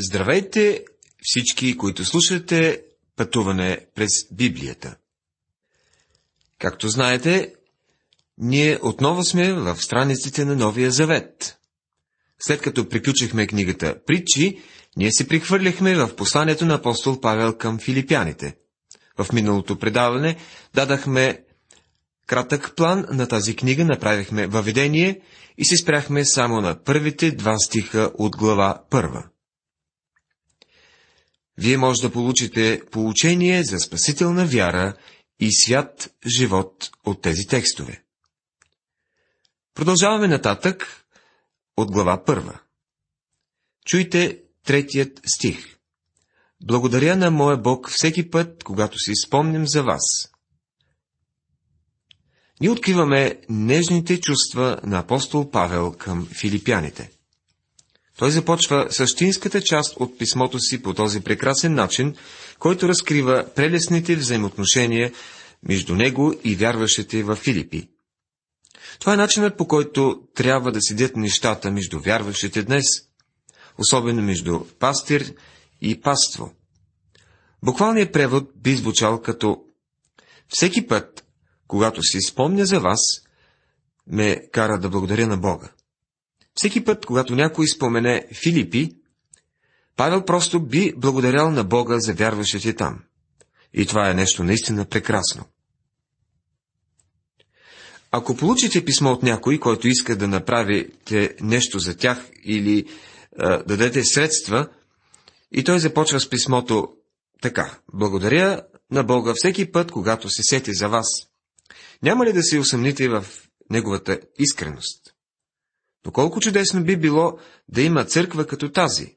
Здравейте всички, които слушате пътуване през Библията. Както знаете, ние отново сме в страниците на Новия Завет. След като приключихме книгата Притчи, ние се прихвърляхме в посланието на апостол Павел към филипяните. В миналото предаване дадахме кратък план на тази книга, направихме въведение и се спряхме само на първите два стиха от глава първа. Вие може да получите получение за спасителна вяра и свят живот от тези текстове. Продължаваме нататък от глава първа. Чуйте третият стих. Благодаря на моя Бог всеки път, когато си спомням за вас. Ние откриваме нежните чувства на апостол Павел към филипяните. Той започва същинската част от писмото си по този прекрасен начин, който разкрива прелесните взаимоотношения между него и вярващите в Филипи. Това е начинът по който трябва да седят нещата между вярващите днес, особено между пастир и паство. Буквалният превод би звучал като Всеки път, когато си спомня за вас, ме кара да благодаря на Бога. Всеки път, когато някой спомене Филипи, Павел просто би благодарял на Бога за вярващите там. И това е нещо наистина прекрасно. Ако получите писмо от някой, който иска да направите нещо за тях или а, дадете средства, и той започва с писмото така. Благодаря на Бога всеки път, когато се сети за вас. Няма ли да се усъмните в неговата искреност? Но колко чудесно би било да има църква като тази.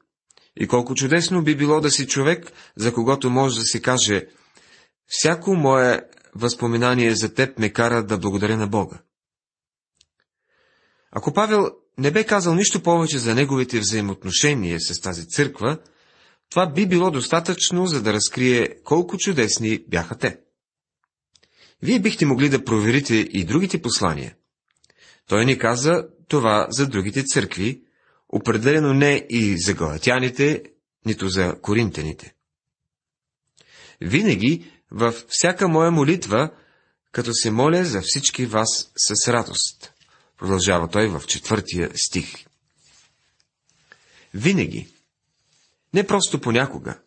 И колко чудесно би било да си човек, за когото може да се каже, всяко мое възпоминание за теб ме кара да благодаря на Бога. Ако Павел не бе казал нищо повече за неговите взаимоотношения с тази църква, това би било достатъчно, за да разкрие колко чудесни бяха те. Вие бихте могли да проверите и другите послания. Той ни каза това за другите църкви, определено не и за галатяните, нито за коринтените. Винаги, във всяка моя молитва, като се моля за всички вас с радост. Продължава той в четвъртия стих. Винаги. Не просто понякога.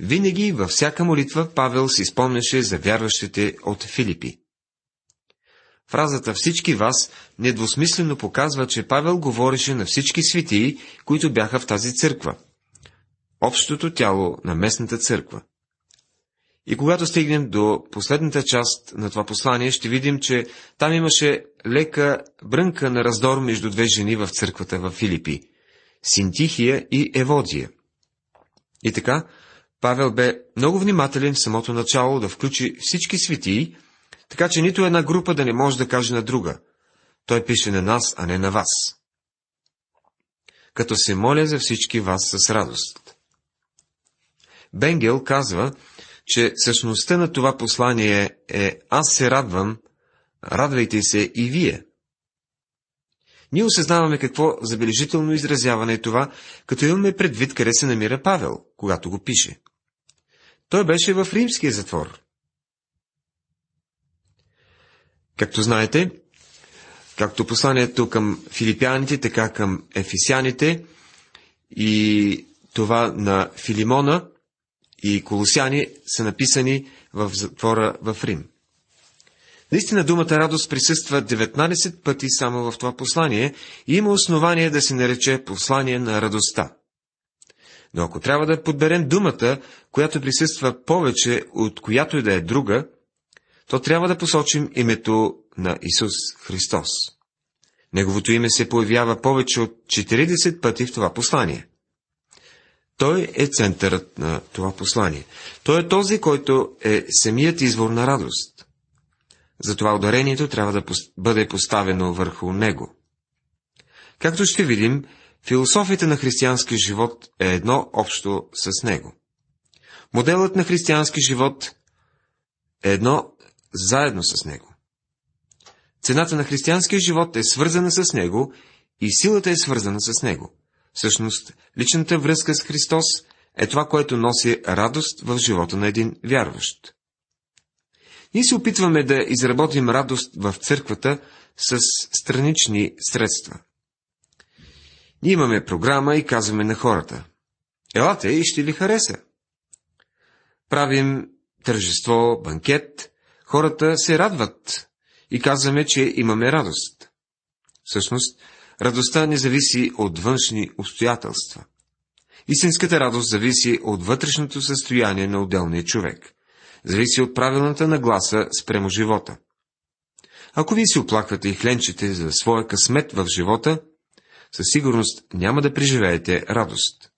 Винаги във всяка молитва Павел си спомняше за вярващите от Филипи. Фразата всички вас недвусмислено показва, че Павел говореше на всички светии, които бяха в тази църква. Общото тяло на местната църква. И когато стигнем до последната част на това послание, ще видим, че там имаше лека брънка на раздор между две жени в църквата в Филипи – Синтихия и Еводия. И така, Павел бе много внимателен в самото начало да включи всички светии, така че нито една група да не може да каже на друга. Той пише на нас, а не на вас. Като се моля за всички вас с радост. Бенгел казва, че същността на това послание е Аз се радвам, радвайте се и вие. Ние осъзнаваме какво забележително изразяване е това, като имаме предвид къде се намира Павел, когато го пише. Той беше в римския затвор. Както знаете, както посланието към филипяните, така към ефисяните и това на Филимона и Колосяни са написани в затвора в Рим. Наистина думата радост присъства 19 пъти само в това послание и има основание да се нарече послание на радостта. Но ако трябва да подберем думата, която присъства повече от която и да е друга, то трябва да посочим името на Исус Христос. Неговото име се появява повече от 40 пъти в това послание. Той е центърът на това послание. Той е този, който е самият извор на радост. Затова ударението трябва да бъде поставено върху него. Както ще видим, философията на християнски живот е едно общо с него. Моделът на християнски живот е едно заедно с него. Цената на християнския живот е свързана с него и силата е свързана с него. Всъщност, личната връзка с Христос е това, което носи радост в живота на един вярващ. Ние се опитваме да изработим радост в църквата с странични средства. Ние имаме програма и казваме на хората. Елате и ще ви хареса. Правим тържество, банкет, хората се радват и казваме, че имаме радост. Всъщност, радостта не зависи от външни обстоятелства. Истинската радост зависи от вътрешното състояние на отделния човек. Зависи от правилната нагласа спрямо живота. Ако вие се оплаквате и хленчите за своя късмет в живота, със сигурност няма да преживеете радост.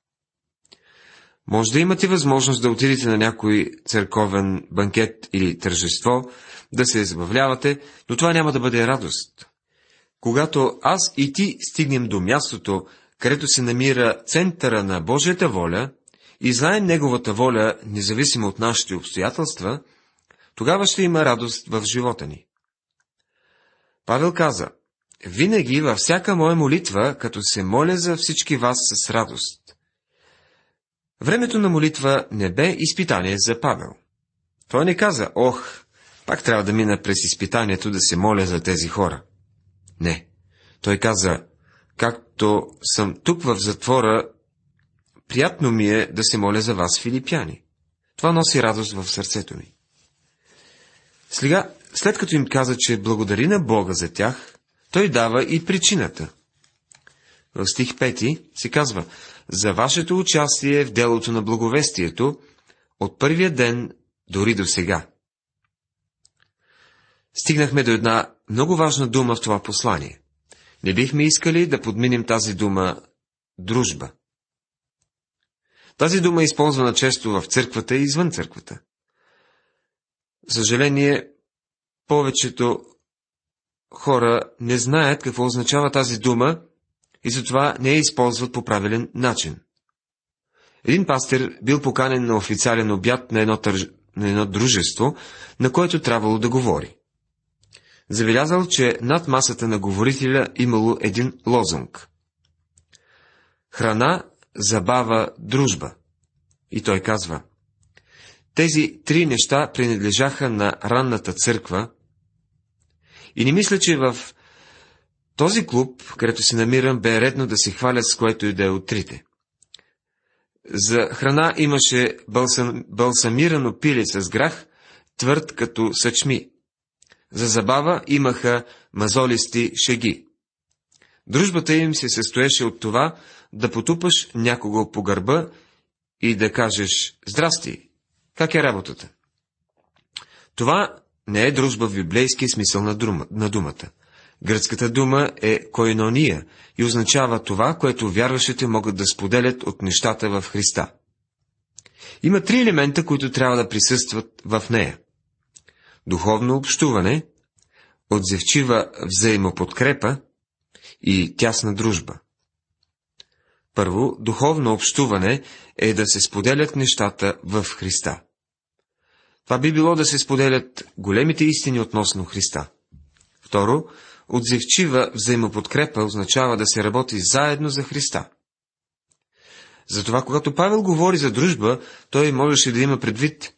Може да имате възможност да отидете на някой църковен банкет или тържество, да се забавлявате, но това няма да бъде радост. Когато аз и ти стигнем до мястото, където се намира центъра на Божията воля и знаем Неговата воля, независимо от нашите обстоятелства, тогава ще има радост в живота ни. Павел каза, винаги във всяка моя молитва, като се моля за всички вас с радост. Времето на молитва не бе изпитание за Павел. Той не каза, ох, пак трябва да мина през изпитанието да се моля за тези хора. Не. Той каза, както съм тук в затвора, приятно ми е да се моля за вас, филипяни. Това носи радост в сърцето ми. Сега, след като им каза, че благодари на Бога за тях, той дава и причината. В стих 5 се казва, за вашето участие в делото на благовестието от първия ден дори до сега. Стигнахме до една много важна дума в това послание. Не бихме искали да подминем тази дума дружба. Тази дума е използвана често в църквата и извън църквата. Съжаление, повечето хора не знаят какво означава тази дума и затова не я използват по правилен начин. Един пастир бил поканен на официален обяд на едно, търж... на едно дружество, на което трябвало да говори. Забелязал, че над масата на говорителя имало един лозунг. Храна, забава, дружба. И той казва, тези три неща принадлежаха на ранната църква и не мисля, че в този клуб, където се намирам, бе редно да се хвалят с което и да е от трите. За храна имаше бълсам, бълсамирано пиле с грах, твърд като съчми. За забава имаха мазолисти шеги. Дружбата им се състоеше от това да потупаш някого по гърба и да кажеш «Здрасти! Как е работата?» Това не е дружба в библейски смисъл на, дума, на думата. Гръцката дума е койнония и означава това, което вярващите могат да споделят от нещата в Христа. Има три елемента, които трябва да присъстват в нея. Духовно общуване, отзевчива взаимоподкрепа и тясна дружба. Първо, духовно общуване е да се споделят нещата в Христа. Това би било да се споделят големите истини относно Христа. Второ, отзивчива взаимоподкрепа означава да се работи заедно за Христа. Затова, когато Павел говори за дружба, той можеше да има предвид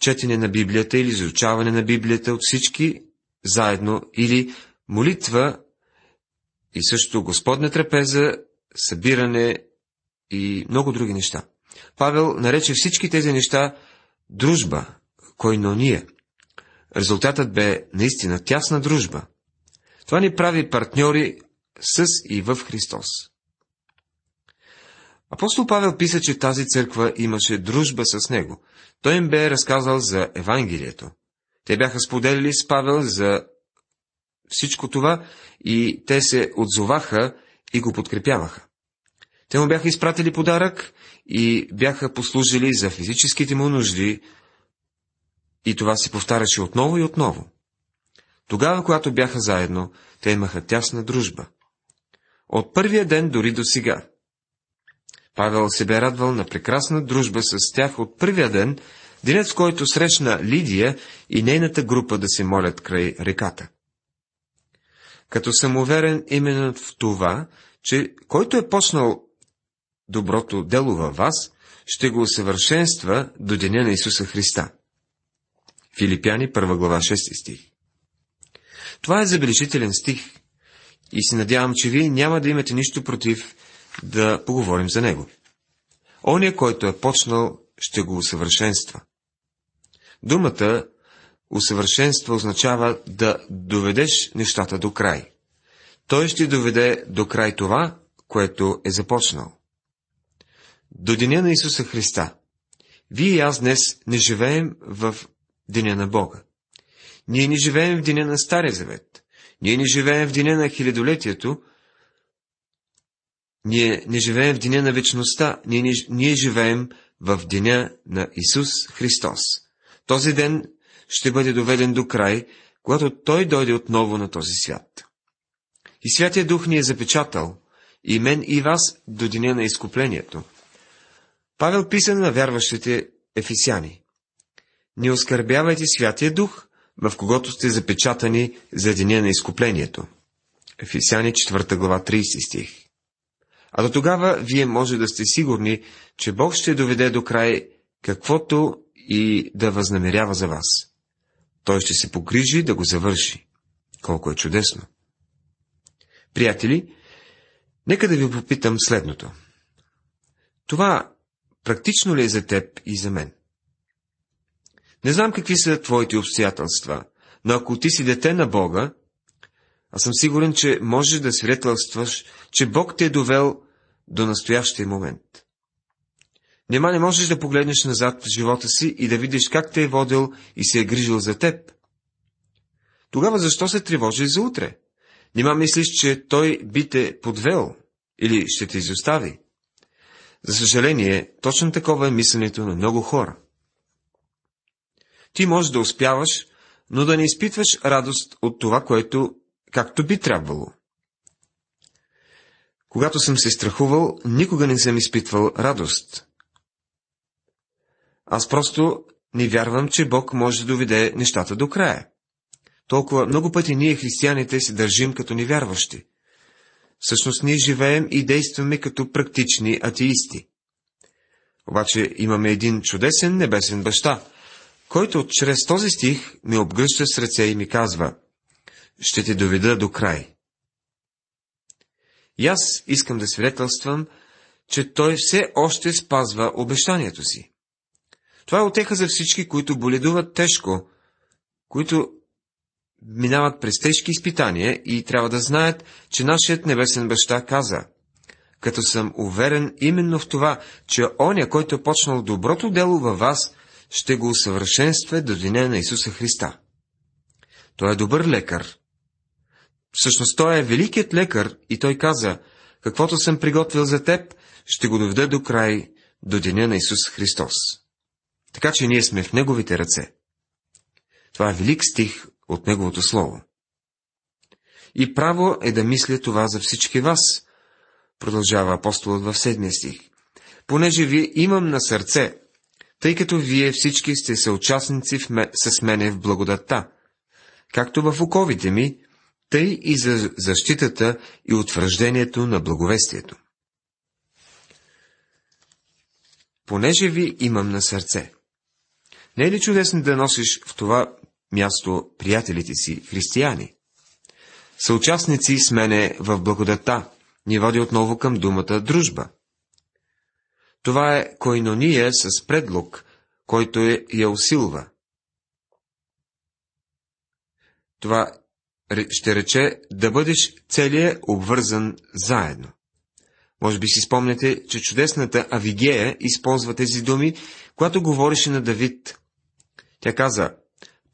четене на Библията или изучаване на Библията от всички заедно, или молитва и също Господня трапеза, събиране и много други неща. Павел нарече всички тези неща дружба, койнония. Резултатът бе наистина тясна дружба. Това ни прави партньори с и в Христос. Апостол Павел писа, че тази църква имаше дружба с него. Той им бе разказал за Евангелието. Те бяха споделили с Павел за всичко това и те се отзоваха и го подкрепяваха. Те му бяха изпратили подарък и бяха послужили за физическите му нужди и това се повтаряше отново и отново. Тогава, когато бяха заедно, те имаха тясна дружба. От първия ден дори до сега. Павел се бе радвал на прекрасна дружба с тях от първия ден, денят в който срещна Лидия и нейната група да се молят край реката. Като съм уверен именно в това, че който е почнал доброто дело във вас, ще го усъвършенства до деня на Исуса Христа. Филипяни, 1 глава, 6 стих. Това е забележителен стих и се надявам, че вие няма да имате нищо против да поговорим за него. Оня, който е почнал, ще го усъвършенства. Думата усъвършенства означава да доведеш нещата до край. Той ще доведе до край това, което е започнал. До деня на Исуса Христа. Вие и аз днес не живеем в деня на Бога. Ние не живеем в деня на Стария Завет. Ние не живеем в деня на хилядолетието. Ние не живеем в деня на вечността. Ние, не, ние живеем в деня на Исус Христос. Този ден ще бъде доведен до край, когато Той дойде отново на този свят. И Святия Дух ни е запечатал, и мен и вас до деня на изкуплението. Павел писа на вярващите ефисяни. Не оскърбявайте Святия Дух, в когото сте запечатани за деня на изкуплението. Ефисяни 4 глава 30 стих. А до тогава вие може да сте сигурни, че Бог ще доведе до край каквото и да възнамерява за вас. Той ще се погрижи да го завърши. Колко е чудесно! Приятели, нека да ви попитам следното. Това практично ли е за теб и за мен? Не знам какви са твоите обстоятелства, но ако ти си дете на Бога, аз съм сигурен, че можеш да свидетелстваш, че Бог те е довел до настоящия момент. Нема не можеш да погледнеш назад в живота си и да видиш как те е водил и се е грижил за теб. Тогава защо се тревожиш за утре? Нима мислиш, че той би те подвел или ще те изостави? За съжаление, точно такова е мисленето на много хора. Ти можеш да успяваш, но да не изпитваш радост от това, което както би трябвало. Когато съм се страхувал, никога не съм изпитвал радост. Аз просто не вярвам, че Бог може да доведе нещата до края. Толкова много пъти ние, християните, се държим като невярващи. Всъщност ние живеем и действаме като практични атеисти. Обаче имаме един чудесен небесен баща, който чрез този стих ми обгръща с ръце и ми казва, ще те доведа до край. И аз искам да свидетелствам, че той все още спазва обещанието си. Това е отеха за всички, които боледуват тежко, които минават през тежки изпитания и трябва да знаят, че нашият небесен баща каза, като съм уверен именно в това, че оня, който е почнал доброто дело във вас, ще го усъвършенства до деня на Исуса Христа. Той е добър лекар. Всъщност той е великият лекар и той каза, каквото съм приготвил за теб, ще го доведа до край, до деня на Исус Христос. Така че ние сме в Неговите ръце. Това е велик стих от Неговото Слово. И право е да мисля това за всички вас, продължава апостолът в седмия стих. Понеже ви имам на сърце, тъй като вие всички сте съучастници в ме, с мене в благодатта, както в оковите ми, тъй и за защитата и утвърждението на благовестието. Понеже ви имам на сърце. Не е ли чудесно да носиш в това място приятелите си, християни? Съучастници с мене в благодата ни води отново към думата дружба. Това е койнония с предлог, който е, я усилва. Това ще рече да бъдеш целия обвързан заедно. Може би си спомняте, че чудесната Авигея използва тези думи, когато говореше на Давид. Тя каза,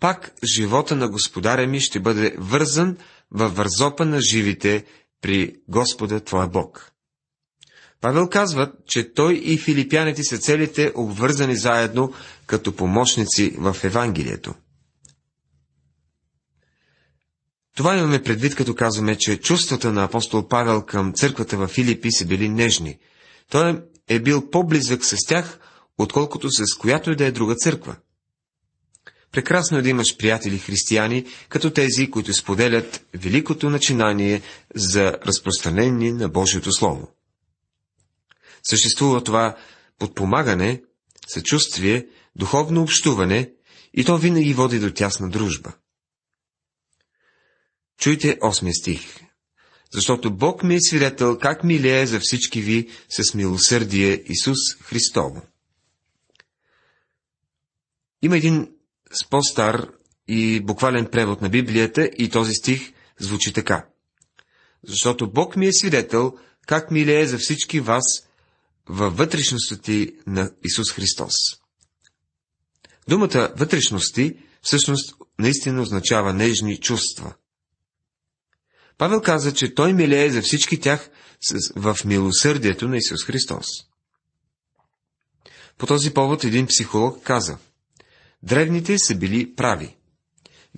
пак живота на господаря ми ще бъде вързан във вързопа на живите при Господа Твоя Бог. Павел казва, че той и филипяните са целите обвързани заедно като помощници в Евангелието. Това имаме предвид, като казваме, че чувствата на апостол Павел към църквата в Филипи са били нежни. Той е бил по-близък с тях, отколкото с която и да е друга църква. Прекрасно е да имаш приятели християни, като тези, които споделят великото начинание за разпространение на Божието Слово. Съществува това подпомагане, съчувствие, духовно общуване и то винаги води до тясна дружба. Чуйте 8 стих. Защото Бог ми е свидетел, как милее за всички ви с милосърдие Исус Христово. Има един по-стар и буквален превод на Библията и този стих звучи така. Защото Бог ми е свидетел, как милее за всички вас във вътрешности на Исус Христос. Думата вътрешности всъщност наистина означава нежни чувства. Павел каза, че той милее за всички тях в милосърдието на Исус Христос. По този повод един психолог каза, древните са били прави.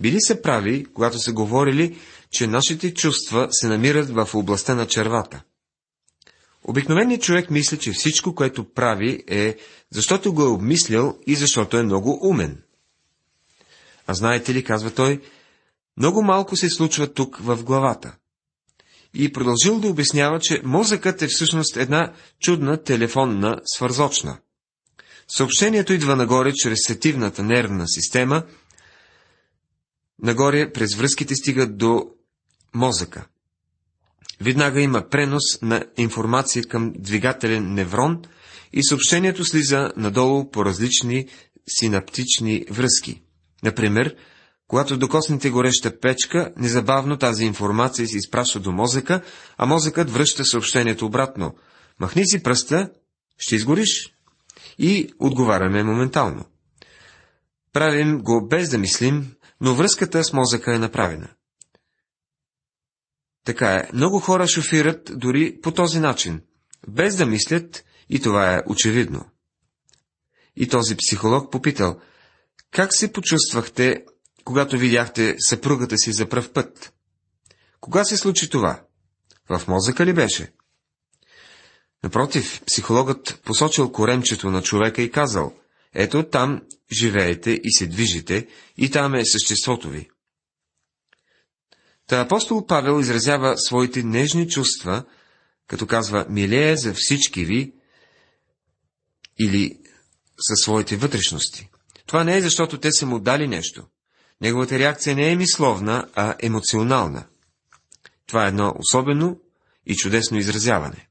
Били са прави, когато са говорили, че нашите чувства се намират в областта на червата. Обикновеният човек мисли, че всичко, което прави е, защото го е обмислял и защото е много умен. А знаете ли, казва той, много малко се случва тук в главата. И продължил да обяснява, че мозъкът е всъщност една чудна телефонна свързочна. Съобщението идва нагоре чрез сетивната нервна система, нагоре през връзките стигат до мозъка. Веднага има пренос на информация към двигателен неврон и съобщението слиза надолу по различни синаптични връзки. Например, когато докоснете гореща печка, незабавно тази информация се изпраща до мозъка, а мозъкът връща съобщението обратно. Махни си пръста, ще изгориш. И отговаряме моментално. Правим го без да мислим, но връзката с мозъка е направена. Така е, много хора шофират дори по този начин, без да мислят, и това е очевидно. И този психолог попитал, как се почувствахте, когато видяхте съпругата си за пръв път? Кога се случи това? В мозъка ли беше? Напротив, психологът посочил коремчето на човека и казал, ето там живеете и се движите, и там е съществото ви. Та апостол Павел изразява своите нежни чувства, като казва «милее за всички ви» или със своите вътрешности. Това не е защото те са му дали нещо. Неговата реакция не е мисловна, а емоционална. Това е едно особено и чудесно изразяване.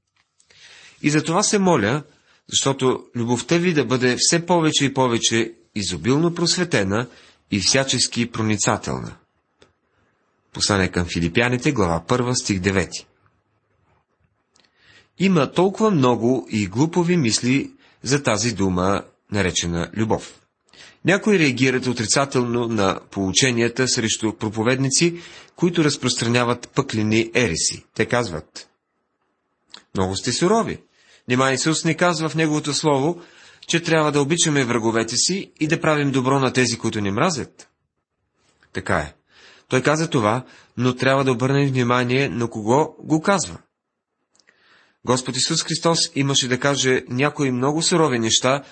И за това се моля, защото любовта ви да бъде все повече и повече изобилно просветена и всячески проницателна. Послание към филипяните, глава 1, стих 9. Има толкова много и глупови мисли за тази дума, наречена любов. Някои реагират отрицателно на полученията срещу проповедници, които разпространяват пъклени ереси. Те казват, много сте сурови. Нима Исус не казва в Неговото Слово, че трябва да обичаме враговете си и да правим добро на тези, които ни мразят. Така е. Той каза това, но трябва да обърнем внимание на кого го казва. Господ Исус Христос имаше да каже някои много сурови неща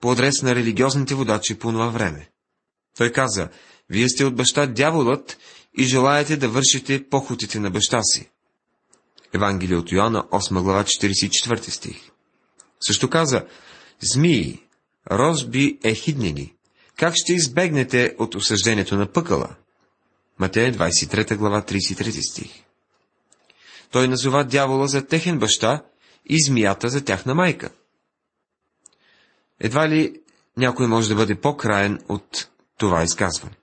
по адрес на религиозните водачи по това време. Той каза, вие сте от баща дяволът и желаете да вършите похотите на баща си. Евангелие от Йоанна, 8 глава, 44 стих. Също каза, змии, розби ехиднени, как ще избегнете от осъждението на пъкъла? Матея 23 глава 33 стих. Той назова дявола за техен баща и змията за тяхна майка. Едва ли някой може да бъде по-краен от това изказване.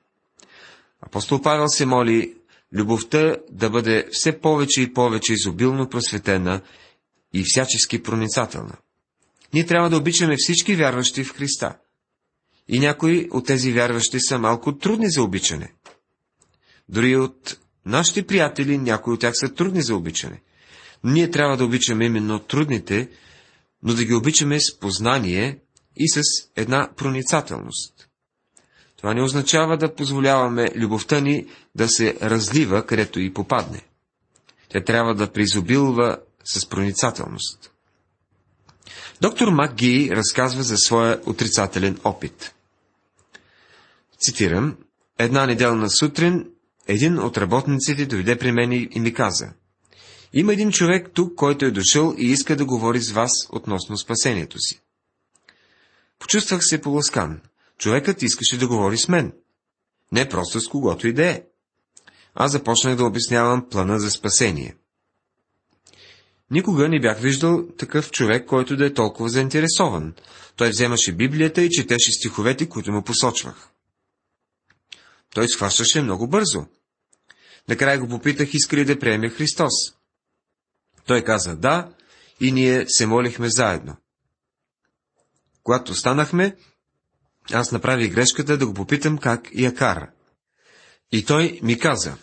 Апостол Павел се моли любовта да бъде все повече и повече изобилно просветена и всячески проницателна. Ние трябва да обичаме всички вярващи в Христа. И някои от тези вярващи са малко трудни за обичане. Дори от нашите приятели някои от тях са трудни за обичане. Ние трябва да обичаме именно трудните, но да ги обичаме с познание и с една проницателност. Това не означава да позволяваме любовта ни да се разлива, където и попадне. Тя трябва да призобилва с проницателност. Доктор МакГи разказва за своя отрицателен опит. Цитирам, една неделна сутрин един от работниците дойде при мен и ми каза, Има един човек тук, който е дошъл и иска да говори с вас относно спасението си. Почувствах се поласкан. Човекът искаше да говори с мен. Не просто с когото и да е. Аз започнах да обяснявам плана за спасение. Никога не бях виждал такъв човек, който да е толкова заинтересован. Той вземаше Библията и четеше стиховете, които му посочвах. Той схващаше много бързо. Накрая го попитах, иска ли да приеме Христос. Той каза да, и ние се молихме заедно. Когато станахме, аз направих грешката да го попитам как я кара. И той ми каза,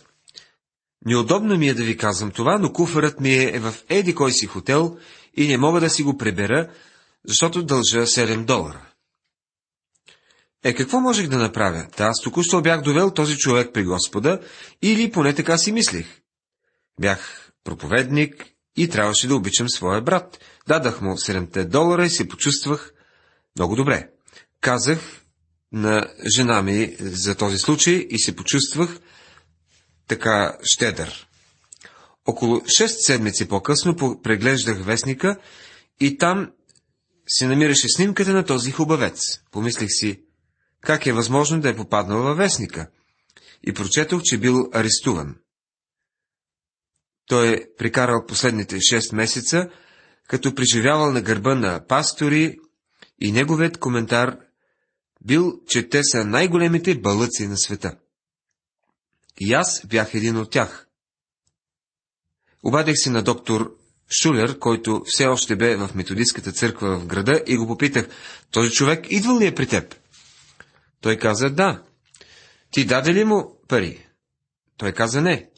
Неудобно ми е да ви казвам това, но куфарът ми е в еди кой си хотел и не мога да си го прибера, защото дължа 7 долара. Е, какво можех да направя? Та аз току-що бях довел този човек при Господа, или поне така си мислих. Бях проповедник и трябваше да обичам своя брат. Дадах му 7 долара и се почувствах много добре. Казах на жена ми за този случай и се почувствах така щедър. Около 6 седмици по-късно преглеждах вестника и там се намираше снимката на този хубавец. Помислих си, как е възможно да е попаднал във вестника? И прочетох, че бил арестуван. Той е прикарал последните 6 месеца, като преживявал на гърба на пастори и неговият коментар бил, че те са най-големите балъци на света. И аз бях един от тях. Обадих се на доктор Шулер, който все още бе в методистската църква в града и го попитах, този човек идвал ли е при теб? Той каза, да. Ти даде ли му пари? Той каза, не.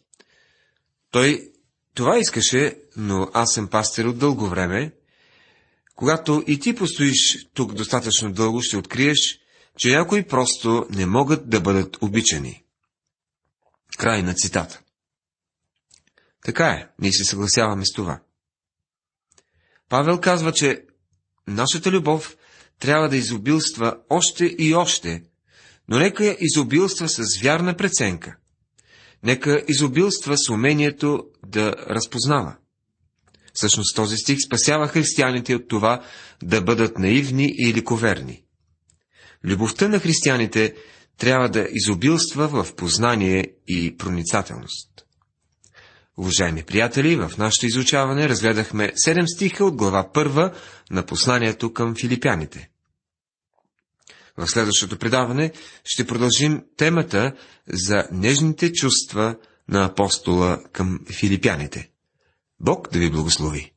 Той това искаше, но аз съм пастир от дълго време. Когато и ти постоиш тук достатъчно дълго, ще откриеш, че някои просто не могат да бъдат обичани. Край на цитата. Така е, ние се съгласяваме с това. Павел казва, че нашата любов трябва да изобилства още и още, но нека я изобилства с вярна преценка. Нека изобилства с умението да разпознава. Всъщност този стих спасява християните от това да бъдат наивни и ликоверни. Любовта на християните трябва да изобилства в познание и проницателност. Уважаеми приятели, в нашето изучаване разгледахме 7 стиха от глава 1 на посланието към филипяните. В следващото предаване ще продължим темата за нежните чувства на апостола към филипяните. Бог да ви благослови!